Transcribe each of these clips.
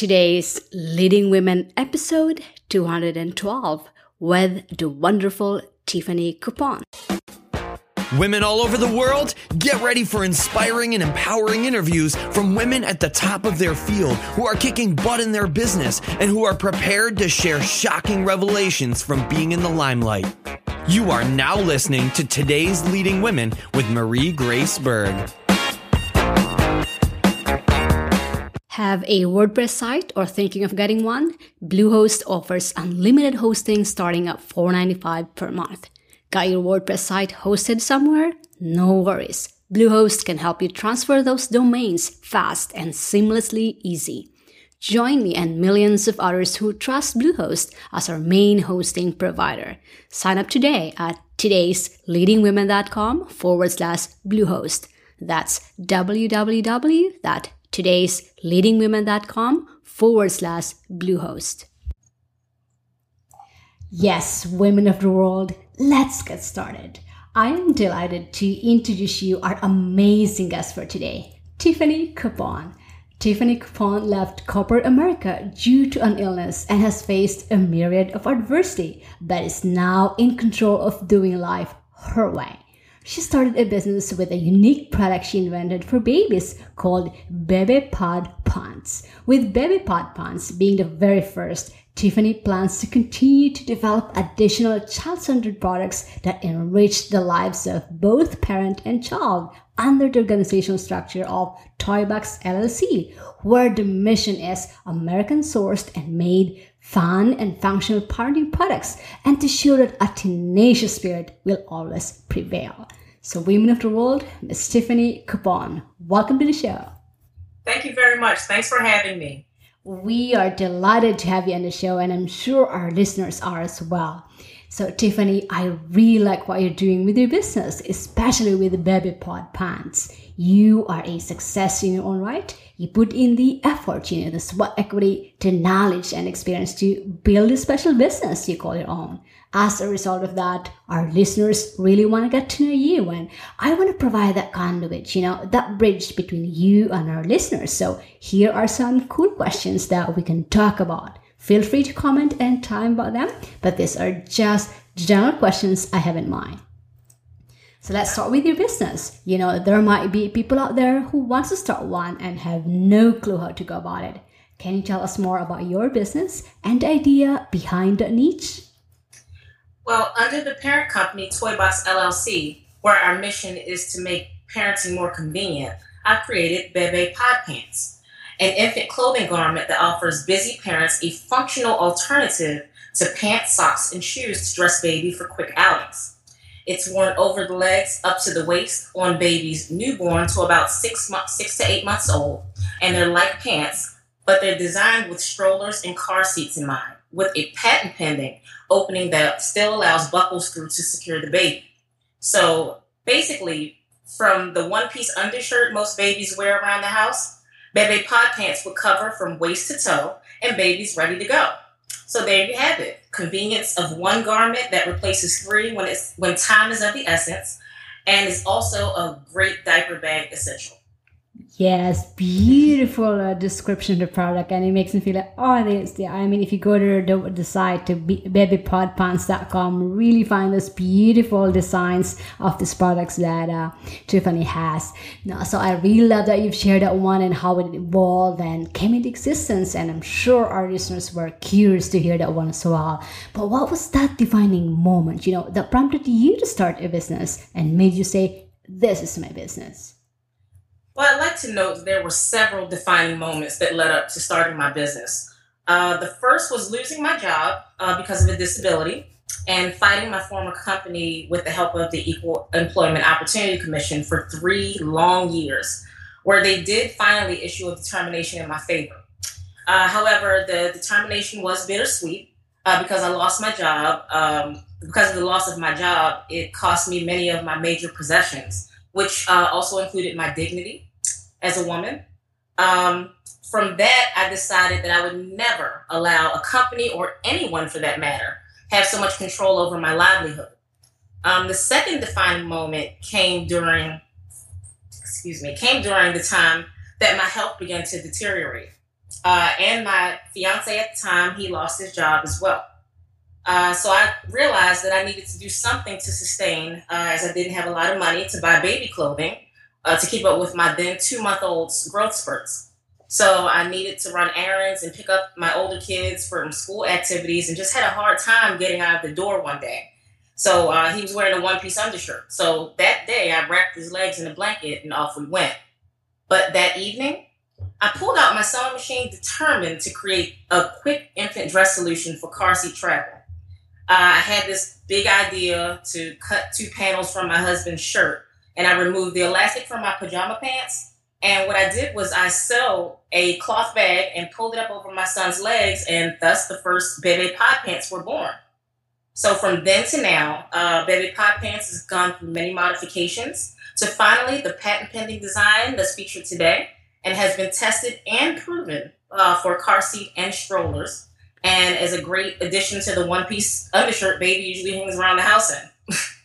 today's Leading Women episode 212 with the wonderful Tiffany Capon. Women all over the world, get ready for inspiring and empowering interviews from women at the top of their field who are kicking butt in their business and who are prepared to share shocking revelations from being in the limelight. You are now listening to today's Leading Women with Marie Grace Berg. Have a WordPress site or thinking of getting one? Bluehost offers unlimited hosting starting at $4.95 per month. Got your WordPress site hosted somewhere? No worries. Bluehost can help you transfer those domains fast and seamlessly easy. Join me and millions of others who trust Bluehost as our main hosting provider. Sign up today at today's leadingwomen.com forward slash Bluehost. That's www.today'sleadingwomen.com forward slash Bluehost. Yes, women of the world, let's get started. I am delighted to introduce you our amazing guest for today, Tiffany Capon. Tiffany Capon left corporate America due to an illness and has faced a myriad of adversity, but is now in control of doing life her way. She started a business with a unique product she invented for babies called Baby Pod Pants. With Baby Pod Pants being the very first, Tiffany plans to continue to develop additional child-centered products that enrich the lives of both parent and child under the organizational structure of Toybox LLC, where the mission is American sourced and made fun and functional party products and to show that a tenacious spirit will always prevail. So, women of the world, Miss Tiffany Capon, welcome to the show. Thank you very much. Thanks for having me. We are delighted to have you on the show, and I'm sure our listeners are as well. So, Tiffany, I really like what you're doing with your business, especially with the baby pod pants. You are a success in your own right. You put in the effort, you know, the sweat equity, the knowledge and experience to build a special business you call your own as a result of that, our listeners really want to get to know you. And I want to provide that conduit, you know, that bridge between you and our listeners. So here are some cool questions that we can talk about. Feel free to comment and time about them, but these are just general questions I have in mind. So let's start with your business. You know, there might be people out there who wants to start one and have no clue how to go about it. Can you tell us more about your business and the idea behind that niche? Well, under the parent company, Toybox LLC, where our mission is to make parenting more convenient, I created Bebe Pod Pants, an infant clothing garment that offers busy parents a functional alternative to pants, socks, and shoes to dress baby for quick outings. It's worn over the legs up to the waist on babies newborn to about six months, six to eight months old, and they're like pants, but they're designed with strollers and car seats in mind, with a patent pending opening that still allows buckles through to secure the baby. So basically, from the one piece undershirt most babies wear around the house, Bebe Pod Pants will cover from waist to toe, and baby's ready to go. So there you have it. Convenience of one garment that replaces three when it's when time is of the essence, and is also a great diaper bag essential. Yes, beautiful uh, description of the product, and it makes me feel like, oh, this. Yeah, I mean, if you go to the, the site to babypodpants.com, really find those beautiful designs of these products that uh, Tiffany has. Now, so I really love that you've shared that one and how it evolved and came into existence, and I'm sure our listeners were curious to hear that one as well. But what was that defining moment, you know, that prompted you to start a business and made you say, this is my business? Well, I'd like to note there were several defining moments that led up to starting my business. Uh, the first was losing my job uh, because of a disability and fighting my former company with the help of the Equal Employment Opportunity Commission for three long years, where they did finally issue a determination in my favor. Uh, however, the determination was bittersweet uh, because I lost my job. Um, because of the loss of my job, it cost me many of my major possessions, which uh, also included my dignity as a woman. Um, from that, I decided that I would never allow a company or anyone for that matter have so much control over my livelihood. Um, the second defining moment came during, excuse me, came during the time that my health began to deteriorate. uh, and my fiance at the time, he lost his job as well. Uh, so I realized that I needed to do something to sustain, uh, as I didn't have a lot of money to buy baby clothing uh, to keep up with my then two month old's growth spurts. So I needed to run errands and pick up my older kids from school activities and just had a hard time getting out of the door one day. So uh, he was wearing a one piece undershirt. So that day I wrapped his legs in a blanket and off we went. But that evening, I pulled out my sewing machine determined to create a quick infant dress solution for car seat travel. Uh, I had this big idea to cut two panels from my husband's shirt, and I removed the elastic from my pajama pants. And what I did was I sewed a cloth bag and pulled it up over my son's legs, and thus the first baby Pod Pants were born. So from then to now, uh, Bebe Pod Pants has gone through many modifications to finally the patent pending design that's featured today and has been tested and proven uh, for car seat and strollers and is a great addition to the one piece undershirt baby usually hangs around the house in.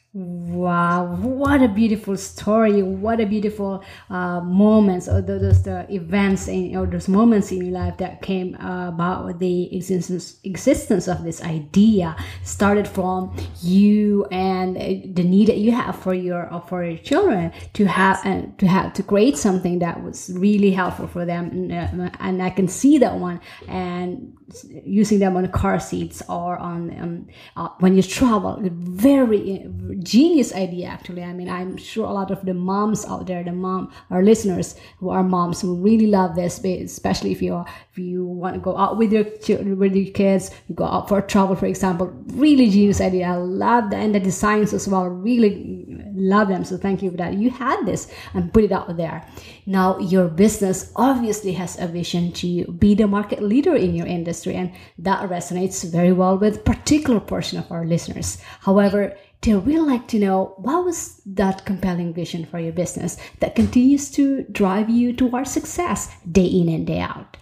Wow, what a beautiful story! What a beautiful uh, moments or those the events in, or those moments in your life that came uh, about the existence existence of this idea started from you and the need that you have for your for your children to have and to have to create something that was really helpful for them, and, uh, and I can see that one and using them on car seats or on um, uh, when you travel very genius idea actually. I mean i'm sure a lot of the moms out there the mom our listeners who are moms who really love this especially if you if you want to go out with your children with your kids you go out for travel for example. Really genius idea. I love that. And the designs as well. Really love them. So thank you for that. You had this and put it out there. Now your business obviously has a vision to be the market leader in your industry and that resonates very well with particular portion of our listeners. However they really like to know what was that compelling vision for your business that continues to drive you towards success day in and day out?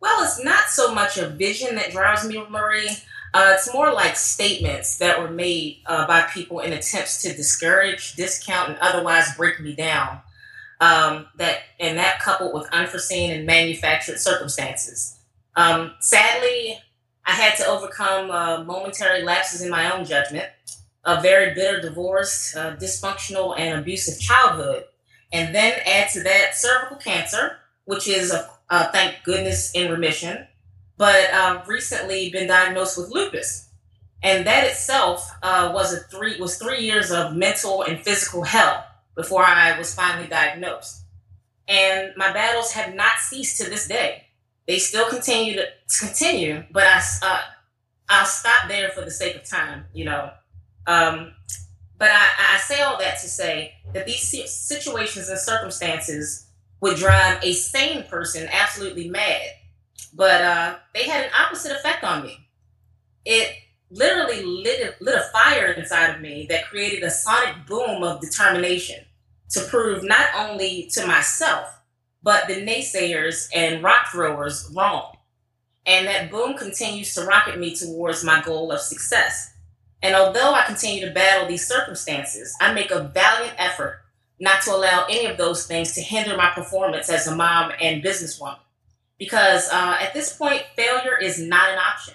Well, it's not so much a vision that drives me, Marie. Uh, it's more like statements that were made uh, by people in attempts to discourage, discount, and otherwise break me down. Um, that and that coupled with unforeseen and manufactured circumstances. Um, sadly, I had to overcome uh, momentary lapses in my own judgment, a very bitter divorce, uh, dysfunctional and abusive childhood, and then add to that cervical cancer, which is, uh, uh thank goodness, in remission, but uh, recently been diagnosed with lupus. And that itself uh, was a three was three years of mental and physical hell before I was finally diagnosed. And my battles have not ceased to this day they still continue to continue, but I uh, I'll stop there for the sake of time, you know. Um, but I, I say all that to say that these situations and circumstances would drive a sane person absolutely mad, but uh, they had an opposite effect on me. It literally lit lit a fire inside of me that created a sonic boom of determination to prove not only to myself but the naysayers and rock throwers wrong. And that boom continues to rocket me towards my goal of success. And although I continue to battle these circumstances, I make a valiant effort not to allow any of those things to hinder my performance as a mom and businesswoman. Because uh, at this point, failure is not an option.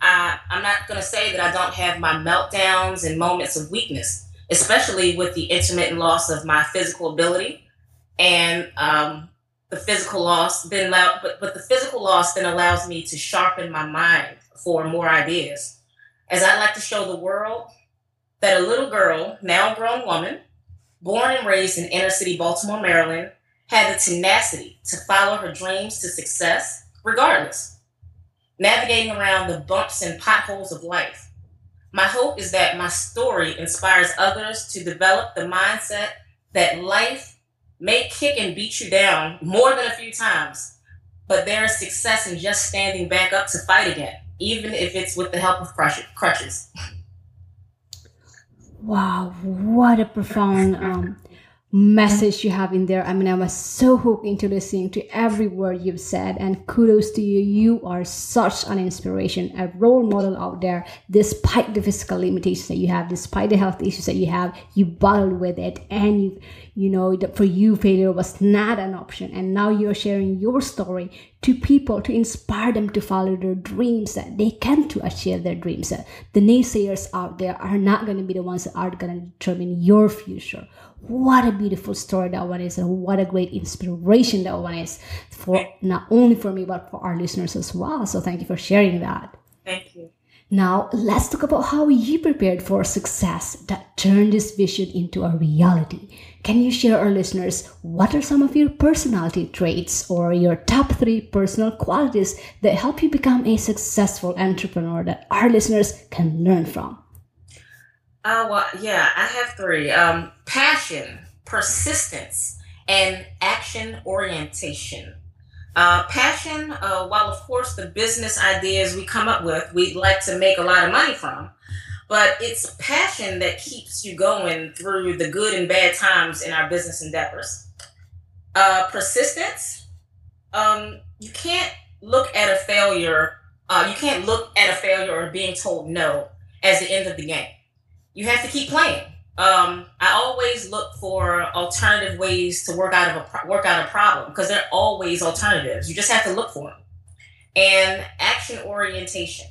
I, I'm not going to say that I don't have my meltdowns and moments of weakness, especially with the intermittent loss of my physical ability and um, the physical loss then allow, but, but the physical loss then allows me to sharpen my mind for more ideas. As i like to show the world that a little girl now a grown woman born and raised in inner city baltimore maryland had the tenacity to follow her dreams to success regardless. Navigating around the bumps and potholes of life. My hope is that my story inspires others to develop the mindset that life may kick and beat you down more than a few times, but there is success in just standing back up to fight again, even if it's with the help of crutches. Wow, what a profound um, message you have in there. I mean, I was so hooked into listening to every word you've said, and kudos to you. You are such an inspiration, a role model out there, despite the physical limitations that you have, despite the health issues that you have, you battled with it, and you, you know, for you, failure was not an option. And now you're sharing your story to people to inspire them to follow their dreams that they can to achieve their dreams. The naysayers out there are not going to be the ones that are going to determine your future. What a beautiful story that one is, and what a great inspiration that one is for not only for me but for our listeners as well. So thank you for sharing that. Thank you. Now, let's talk about how you prepared for success that turned this vision into a reality. Can you share our listeners what are some of your personality traits or your top three personal qualities that help you become a successful entrepreneur that our listeners can learn from? Uh, well, yeah, I have three um, passion, persistence, and action orientation. Uh, passion, uh, while of course the business ideas we come up with, we'd like to make a lot of money from, but it's passion that keeps you going through the good and bad times in our business endeavors. Uh, persistence, um, you can't look at a failure, uh, you can't look at a failure or being told no as the end of the game. You have to keep playing um, I always look for alternative ways to work out of a work out a problem because there are always alternatives. You just have to look for them. And action orientation.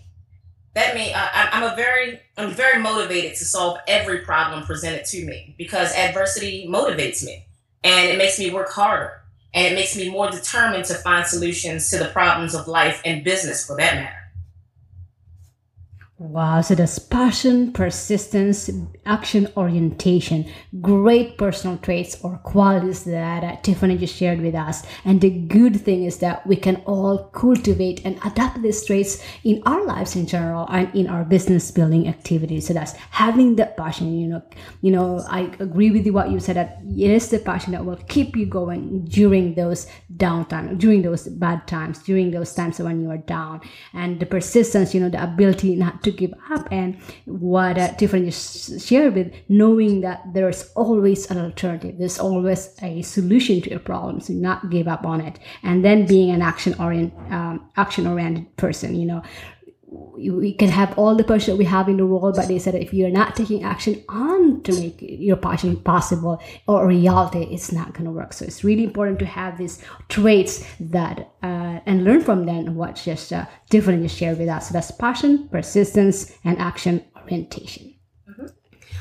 That means I, I'm a very I'm very motivated to solve every problem presented to me because adversity motivates me and it makes me work harder and it makes me more determined to find solutions to the problems of life and business for that matter. Wow, so there's passion, persistence, action orientation, great personal traits or qualities that uh, Tiffany just shared with us. And the good thing is that we can all cultivate and adapt these traits in our lives in general and in our business building activities. So that's having that passion, you know, you know, I agree with you what you said that it is the passion that will keep you going during those downtime, during those bad times, during those times when you are down. And the persistence, you know, the ability not to give up and what uh, Tiffany shared with knowing that there's always an alternative. There's always a solution to a problem so not give up on it. And then being an action orient um, action oriented person you know we can have all the passion we have in the world, but they said if you're not taking action on to make your passion possible or reality, it's not going to work. So it's really important to have these traits that uh, and learn from them what just uh, Tiffany shared with us. So that's passion, persistence, and action orientation.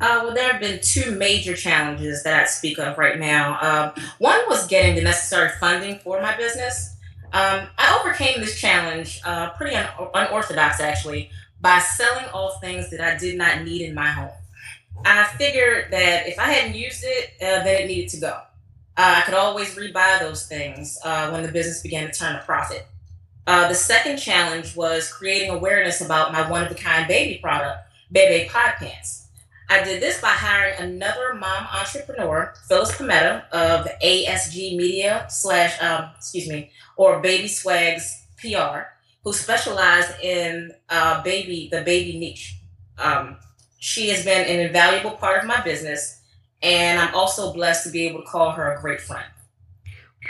Uh, well, there have been two major challenges that I speak of right now. Um, one was getting the necessary funding for my business. Um, I overcame this challenge, uh, pretty un- unorthodox actually, by selling all things that I did not need in my home. I figured that if I hadn't used it, uh, then it needed to go. Uh, I could always rebuy those things uh, when the business began to turn a profit. Uh, the second challenge was creating awareness about my one of a kind baby product, Bebe Pod Pants. I did this by hiring another mom entrepreneur, Phyllis Pometta of ASG Media slash, um, excuse me, or Baby Swags PR, who specialized in uh, baby the baby niche. Um, she has been an invaluable part of my business, and I'm also blessed to be able to call her a great friend.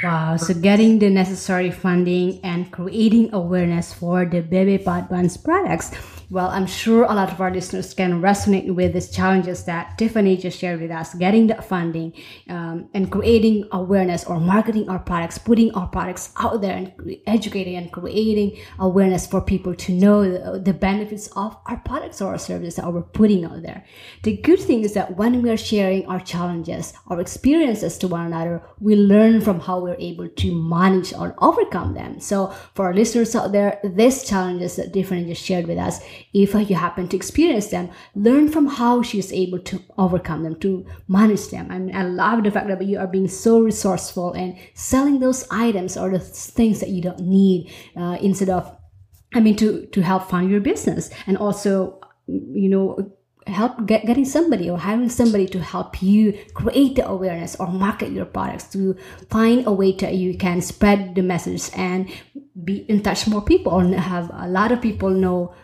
Wow, so getting the necessary funding and creating awareness for the Baby Pod Pants products well, I'm sure a lot of our listeners can resonate with these challenges that Tiffany just shared with us getting the funding um, and creating awareness or marketing our products, putting our products out there and educating and creating awareness for people to know the, the benefits of our products or our services that we're putting out there. The good thing is that when we are sharing our challenges, our experiences to one another, we learn from how we're able to manage or overcome them. So for our listeners out there, these challenges that Tiffany just shared with us, if you happen to experience them, learn from how she is able to overcome them, to manage them. I mean, I love the fact that you are being so resourceful and selling those items or the things that you don't need uh, instead of, I mean, to, to help fund your business and also, you know, help get, getting somebody or having somebody to help you create the awareness or market your products to find a way that you can spread the message and be in touch more people and have a lot of people know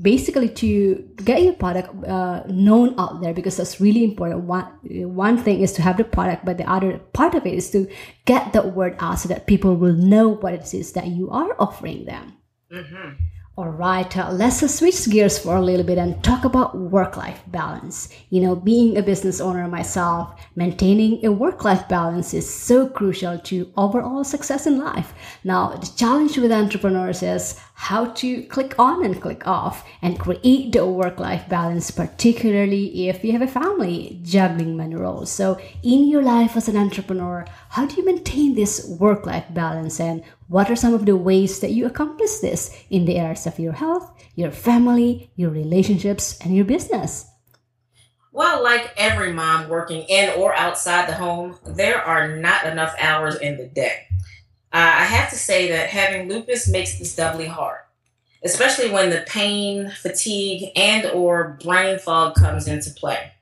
basically to get your product uh, known out there because that's really important one one thing is to have the product but the other part of it is to get the word out so that people will know what it is that you are offering them mm-hmm. All right, uh, let's uh, switch gears for a little bit and talk about work life balance. You know, being a business owner myself, maintaining a work life balance is so crucial to overall success in life. Now, the challenge with entrepreneurs is how to click on and click off and create the work life balance, particularly if you have a family juggling many roles. So, in your life as an entrepreneur, how do you maintain this work life balance and what are some of the ways that you accomplish this in the areas of your health, your family, your relationships, and your business? Well, like every mom working in or outside the home, there are not enough hours in the day. Uh, I have to say that having lupus makes this doubly hard, especially when the pain, fatigue, and or brain fog comes into play.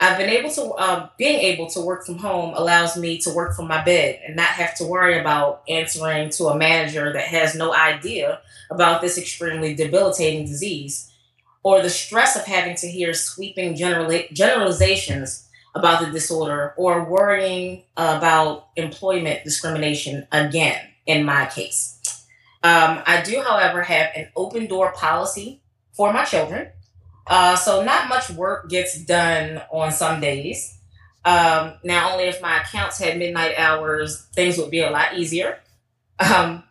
I've been able to, uh, being able to work from home allows me to work from my bed and not have to worry about answering to a manager that has no idea about this extremely debilitating disease or the stress of having to hear sweeping general- generalizations about the disorder or worrying about employment discrimination again, in my case. Um, I do, however, have an open door policy for my children. Uh, so, not much work gets done on some days. Um, now, only if my accounts had midnight hours, things would be a lot easier. Um,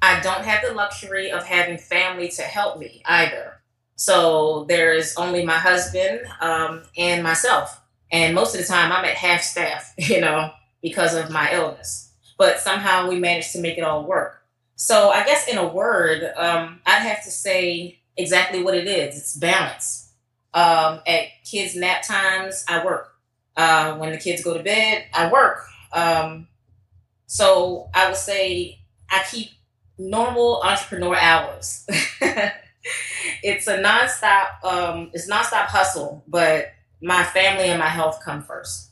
I don't have the luxury of having family to help me either. So, there is only my husband um, and myself. And most of the time, I'm at half staff, you know, because of my illness. But somehow we managed to make it all work. So I guess in a word, um, I'd have to say exactly what it is. It's balance. Um, at kids' nap times, I work. Uh, when the kids go to bed, I work. Um, so I would say I keep normal entrepreneur hours. it's a nonstop. Um, it's nonstop hustle, but my family and my health come first.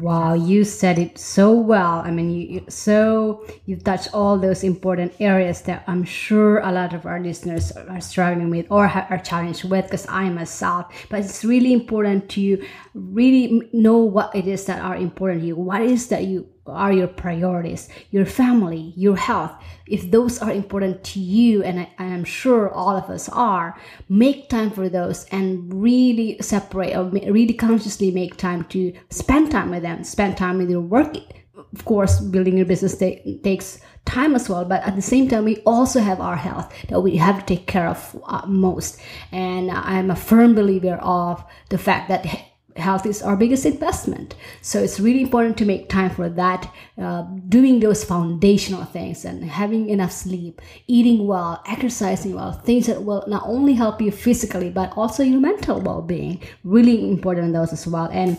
Wow, you said it so well. I mean, you, you, so you've touched all those important areas that I'm sure a lot of our listeners are struggling with or ha- are challenged with. Because I myself, but it's really important to really know what it is that are important to you. What is that you are your priorities, your family, your health, if those are important to you, and I, am sure all of us are, make time for those and really separate or really consciously make time to spend time with them, spend time with your work. Of course, building your business takes time as well, but at the same time, we also have our health that we have to take care of uh, most. And I'm a firm believer of the fact that health is our biggest investment. So it's really important to make time for that, uh, doing those foundational things and having enough sleep, eating well, exercising well, things that will not only help you physically, but also your mental well being. Really important those as well. And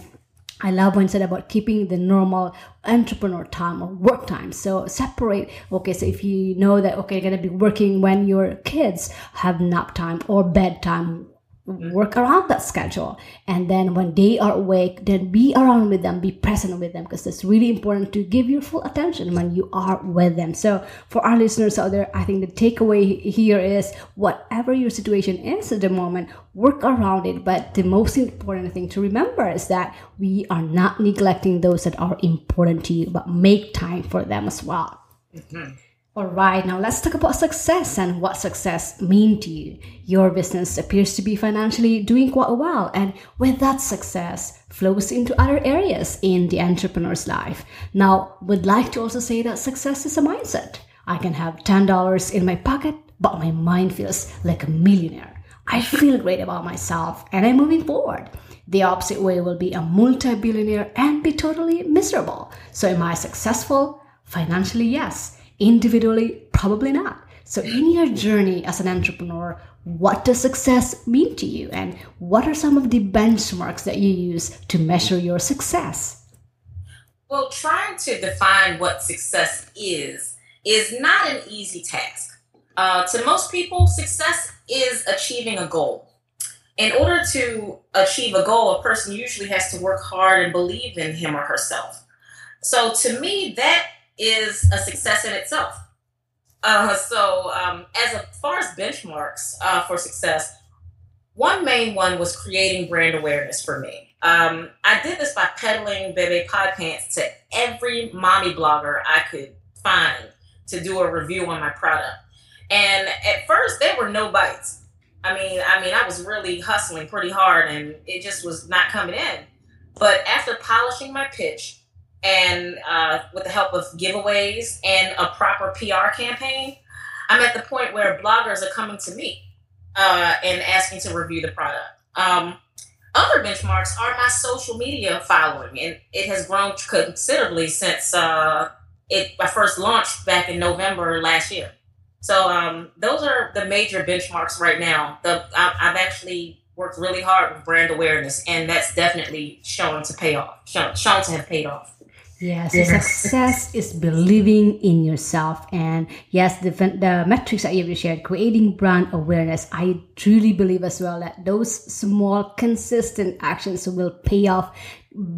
I love when you said about keeping the normal entrepreneur time or work time. So separate. Okay, so if you know that okay, you're gonna be working when your kids have nap time or bedtime work around that schedule. And then when they are awake then be around with them be present with them because it's really important to give your full attention when you are with them. So for our listeners out there i think the takeaway here is whatever your situation is at the moment work around it. But the most important thing to remember is that we are not neglecting those that are important to you but make time for them as well. Mm-hmm. All right, now let's talk about success and what success mean to you. Your business appears to be financially doing quite well, and with that success flows into other areas in the entrepreneur's life. Now, would like to also say that success is a mindset. I can have $10 in my pocket, but my mind feels like a millionaire. I feel great about myself and I'm moving forward. The opposite way will be a multi billionaire and be totally miserable. So, am I successful? Financially, yes Individually, probably not. So, in your journey as an entrepreneur, what does success mean to you? And what are some of the benchmarks that you use to measure your success? Well, trying to define what success is is not an easy task. Uh, to most people, success is achieving a goal. in order to achieve a goal, a person usually has to work hard and believe in him or herself. So to me, that is a success in itself. Uh, so um, as far as benchmarks uh, for success, one main one was creating brand awareness for me. Um, I did this by peddling Bebe Pod Pants to every mommy blogger I could find to do a review on my product. And at first, there were no bites. I mean, I mean, I was really hustling pretty hard, and it just was not coming in. But after polishing my pitch, and uh, with the help of giveaways and a proper PR campaign, I'm at the point where bloggers are coming to me uh, and asking to review the product. Um, other benchmarks are my social media following, and it has grown considerably since uh, it I first launched back in November last year. So um, those are the major benchmarks right now. The I, I've actually worked really hard with brand awareness, and that's definitely shown to pay off. Shown, shown to have paid off. Yes, success is believing in yourself. And yes, the, the metrics that you have shared, creating brand awareness, I truly believe as well that those small, consistent actions will pay off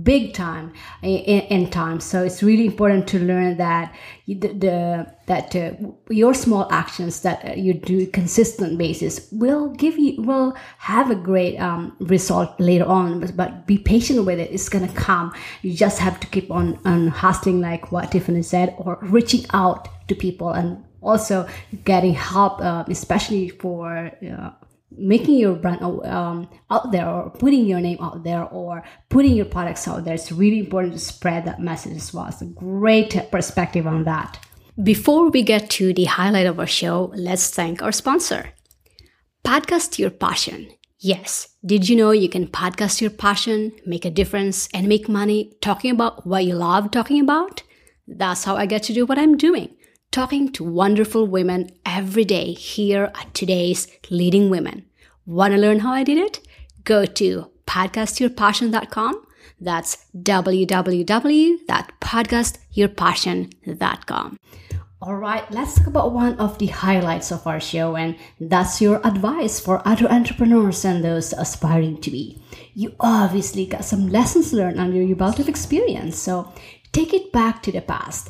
big time in, in time. So it's really important to learn that the, the that uh, your small actions that you do consistent basis will give you will have a great um, result later on. But, but, be patient with it. It's gonna come. You just have to keep on on hustling, like what Tiffany said, or reaching out to people and also getting help, uh, especially for. Uh, making your brand um, out there or putting your name out there or putting your products out there it's really important to spread that message as well. It's a great perspective on that. Before we get to the highlight of our show let's thank our sponsor. Podcast your passion. Yes did you know you can podcast your passion make a difference and make money talking about what you love talking about? That's how i get to do what i'm doing talking to wonderful women every day here at today's Leading Women. Want to learn how I did it? Go to podcastyourpassion.com. That's www.podcastyourpassion.com. All right, let's talk about one of the highlights of our show, and that's your advice for other entrepreneurs and those aspiring to be. You obviously got some lessons learned under your belt of experience, so take it back to the past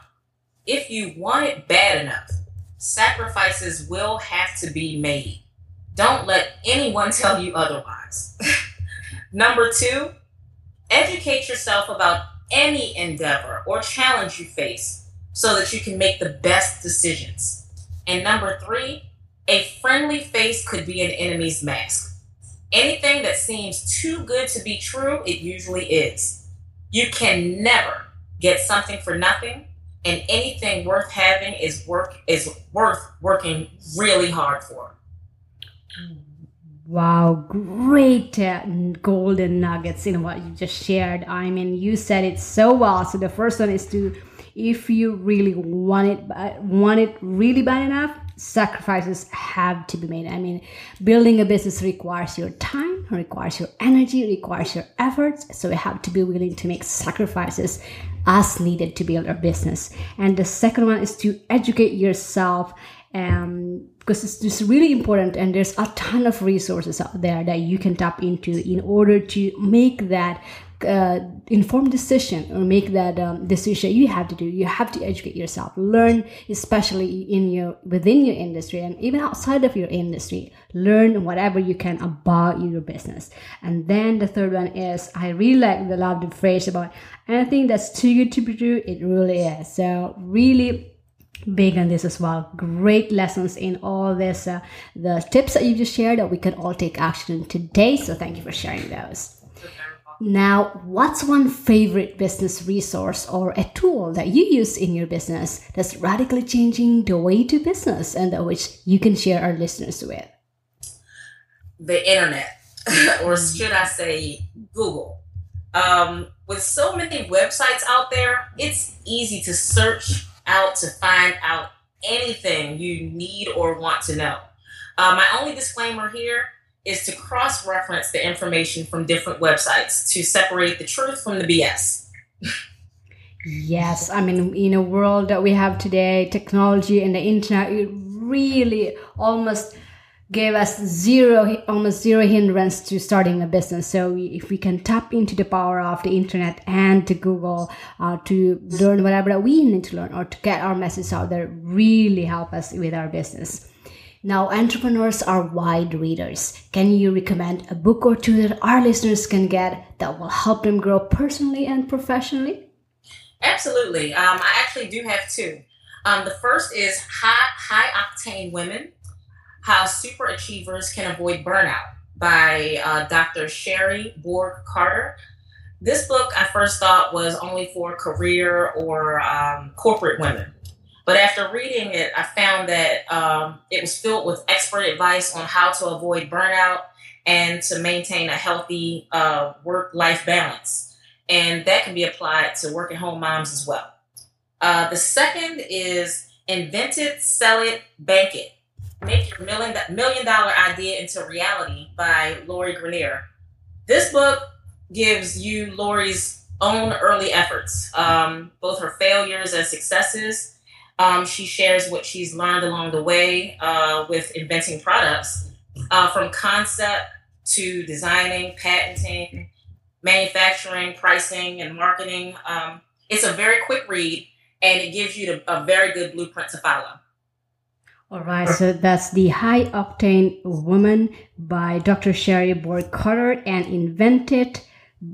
if you want it bad enough, sacrifices will have to be made. Don't let anyone tell you otherwise. Number two, educate yourself about any endeavor or challenge you face so that you can make the best decisions. And number three, a friendly face could be an enemy's mask. Anything that seems too good to be true, it usually is. You can never get something for nothing and anything worth having is work is worth working really hard for. Wow, great uh, golden nuggets in what you just shared. I mean, you said it so well. So the first one is to, if you really want it, want it really bad enough, sacrifices have to be made. I mean, building a business requires your time, requires your energy, requires your efforts. So you have to be willing to make sacrifices as needed to build a business. And the second one is to educate yourself um, because it's just really important and there's a ton of resources out there that you can tap into in order to make that uh, informed decision or make that um, decision you have to do. You have to educate yourself. Learn especially in your within your industry and even outside of your industry learn whatever you can about your business. And then the third one is i really like the love the phrase about anything that's too good to be true it really is. So really big on this as well. Great lessons in all this uh, the tips that you just shared that we can all take action today. So thank you for sharing those now, what's one favorite business resource or a tool that you use in your business that's radically changing the way do business and that which you can share our listeners with? The internet. or should I say Google. Um, with so many websites out there, it's easy to search out to find out anything you need or want to know. Uh, my only disclaimer here is to cross reference the information from different websites to separate the truth from the BS. yes, I mean, in a world that we have today, technology and the internet, it really almost gave us zero almost zero hindrance to starting a business so if we can tap into the power of the internet and to google uh, to learn whatever we need to learn or to get our message out there really help us with our business now entrepreneurs are wide readers can you recommend a book or two that our listeners can get that will help them grow personally and professionally absolutely um, i actually do have two um, the first is high high octane women how Super Achievers Can Avoid Burnout by uh, Dr. Sherrie Bourg Carter. This book I first thought was only for career or um, corporate women. But after reading it, I found that um, it was filled with expert advice on how to avoid burnout and to maintain a healthy uh, work life balance. And that can be applied to working home moms as well. Uh, the second is Invent It, Sell It, Bank It Make Your Million, Million Dollar Idea into Reality by Lori Greiner. This book gives you Lori's own early efforts, um, both her failures and successes. Um, she shares what she's learned along the way uh, with inventing products, uh, from concept to designing, patenting, manufacturing, pricing, and marketing. Um, it's a very quick read, and it gives you a very good blueprint to follow. All right, so that's the High Octane Woman by Dr. Sherrie Bourg Carter and Invent It,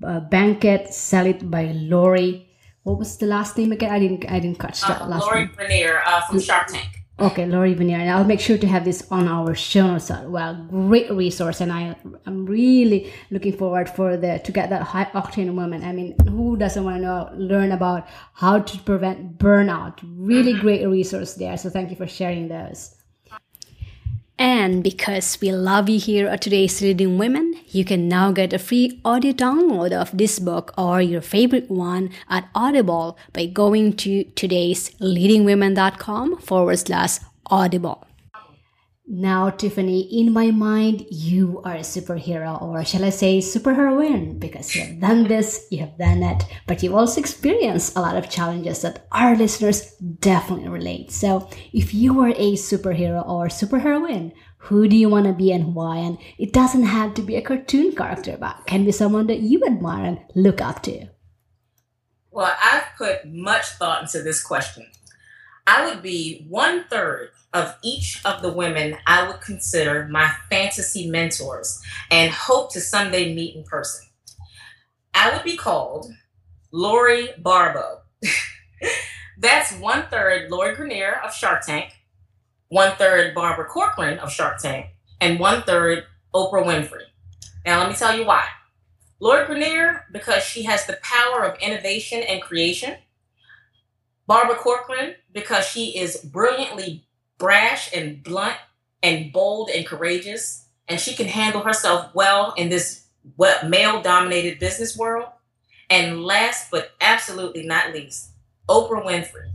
uh, Bank Sell It by Lori. What was the last name again? I didn't I didn't catch that uh, last Lori name. Greiner uh, from Shark Tank. Okay, Lori Greiner, and I'll make sure to have this on our show notes as well. Great resource, and I I'm really looking forward for the to get that high octane woman. I mean, who doesn't want to know learn about how to prevent burnout? Really mm-hmm. great resource there. So thank you for sharing those. And because we love you here at Today's Leading Women, you can now get a free audio download of this book or your favorite one at Audible by going to today'sleadingwomen.com forward slash audible. Now, Tiffany, in my mind, you are a superhero, or shall I say superheroine, because you have done this, you have done that, but you've also experienced a lot of challenges that our listeners definitely relate. So, if you were a superhero or superheroine, who do you want to be and why? And it doesn't have to be a cartoon character, but can be someone that you admire and look up to. Well, I've put much thought into this question. I would be one third of each of the women I would consider my fantasy mentors and hope to someday meet in person. I would be called Lori Barbo. That's one third Lori Greiner of Shark Tank, one third Barbara Corcoran of Shark Tank, and one third Oprah Winfrey. Now, let me tell you why. Lori Greiner, because she has the power of innovation and creation. Barbara Corcoran, because she is brilliantly brash and blunt and bold and courageous, and she can handle herself well in this male dominated business world. And last but absolutely not least, Oprah Winfrey,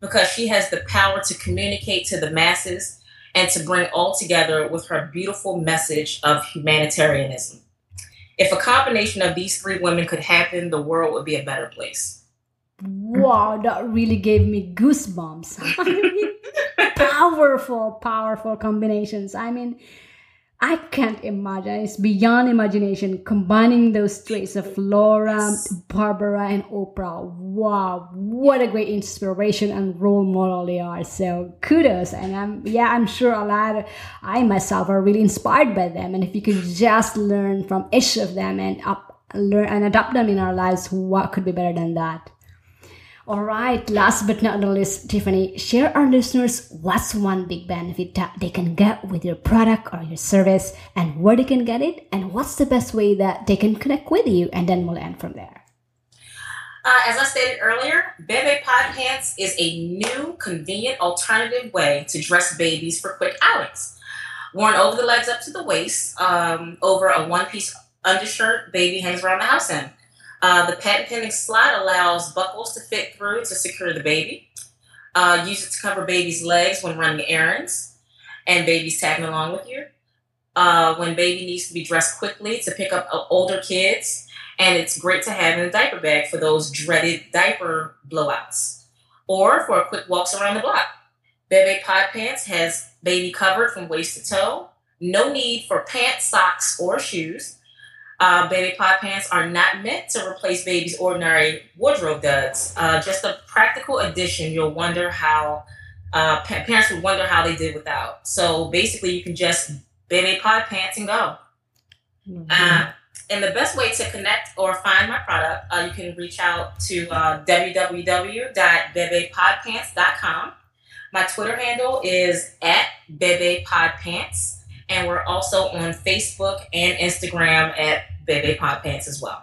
because she has the power to communicate to the masses and to bring all together with her beautiful message of humanitarianism. If a combination of these three women could happen, the world would be a better place. Wow, that really gave me goosebumps. powerful, powerful combinations. I mean, I can't imagine. It's beyond imagination combining those traits of Laura, Barbara, and Oprah. Wow, what a great inspiration and role model they are. So kudos. And I'm yeah, I'm sure a lot of I myself are really inspired by them. And if you could just learn from each of them and up learn and adopt them in our lives, what could be better than that? All right, last but not least, Tiffany, share our listeners what's one big benefit that they can get with your product or your service and where they can get it and what's the best way that they can connect with you and then we'll end from there. Uh, as I stated earlier, Bebe Pod Pants is a new, convenient alternative way to dress babies for quick outings. Worn over the legs up to the waist, um, over a one piece undershirt baby hangs around the house in. Uh, the patent pending slide allows buckles to fit through to secure the baby. Uh, use it to cover baby's legs when running errands and baby's tagging along with you. Uh, when baby needs to be dressed quickly to pick up uh, older kids. And it's great to have in a diaper bag for those dreaded diaper blowouts or for a quick walks around the block. Bebe Pod Pants has baby covered from waist to toe. No need for pants, socks, or shoes. Uh, baby pod pants are not meant to replace baby's ordinary wardrobe duds. Uh, just a practical addition. You'll wonder how uh, pa- parents would wonder how they did without. So basically, you can just baby pod pants and go. Mm-hmm. Uh, and the best way to connect or find my product, uh, you can reach out to uh, www.bebepodpants.com. My Twitter handle is at bebepodpants, and we're also on Facebook and Instagram at Bebe bebepodpants as well.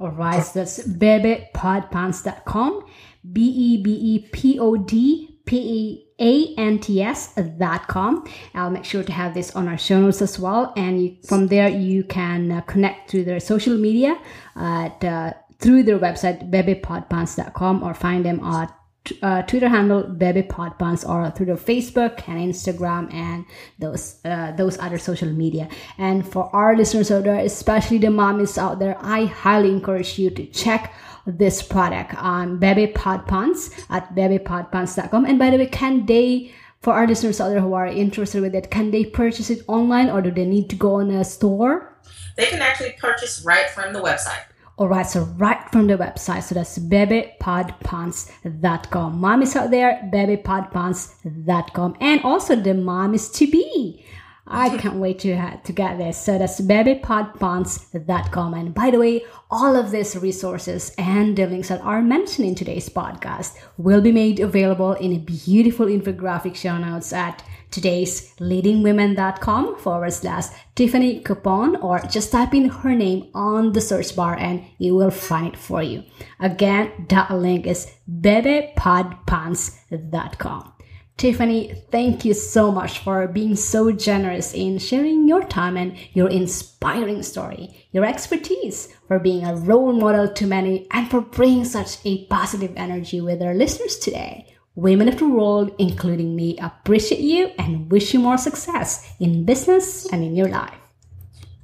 All right, so that's bebepodpants.com, B E B E P O D P E A N T S.com. I'll make sure to have this on our show notes as well. And you, from there, you can uh, connect to their social media at, uh, through their website, bebepodpants.com, or find them at uh, Twitter handle Baby Podpants or through the Facebook and Instagram and those uh, those other social media. And for our listeners out there, especially the mommies out there, I highly encourage you to check this product on Baby Podpants at babypodpants.com. And by the way, can they for our listeners out there who are interested with it, can they purchase it online or do they need to go on a store? They can actually purchase right from the website. All right, so right from the website. So that's babypodpants.com. Mommies out there, babypodpants.com. And also the mommies to be. I can't wait to, ha- to get this. So that's babypodpants.com. And by the way, all of these resources and the links that are mentioned in today's podcast will be made available in a beautiful infographic show notes at today's leadingwomen.com forward slash Tiffany Capon or just type in her name on the search bar and it will find it for you. Again, that link is bebepodpants.com. Tiffany, thank you so much for being so generous in sharing your time and your inspiring story, your expertise, for being a role model to many, and for bringing such a positive energy with our listeners today. Women of the world, including me, appreciate you and wish you more success in business and in your life.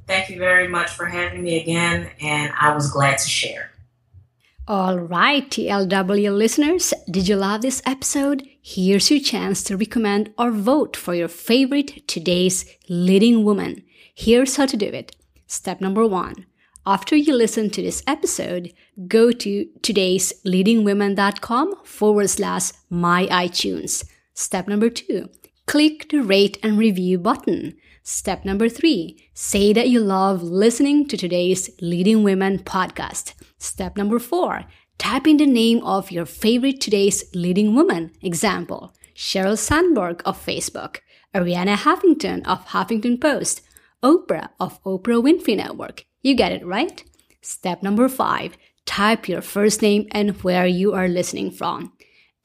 Thank you very much for having me again, and I was glad to share. All right, TLW listeners, did you love this episode? Here's your chance to recommend or vote for your favorite today's leading woman. Here's how to do it. Step number one. After you listen to this episode, go to today's leadingwomen.com forward slash my iTunes. Step number two. Click the rate and review button. Step number three, say that you love listening to today's Leading Women podcast. Step number four, type in the name of your favorite today's leading woman. Example, Sheryl Sandberg of Facebook, Arianna Huffington of Huffington Post, Oprah of Oprah Winfrey Network. You get it right? Step number five, type your first name and where you are listening from.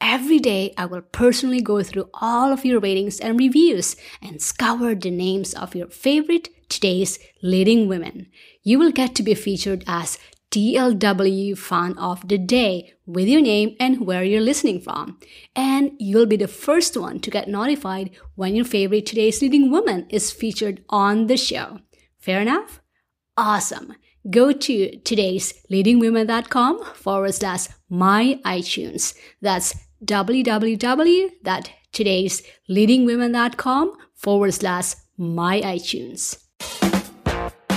Every day, I will personally go through all of your ratings and reviews and scour the names of your favorite today's leading women. You will get to be featured as TLW Fan of the Day with your name and where you're listening from. And you'll be the first one to get notified when your favorite today's leading woman is featured on the show. Fair enough? Awesome. Go to today's leadingwomen.com forward slash my iTunes. That's www.today'sleadingwomen.com forward slash my iTunes.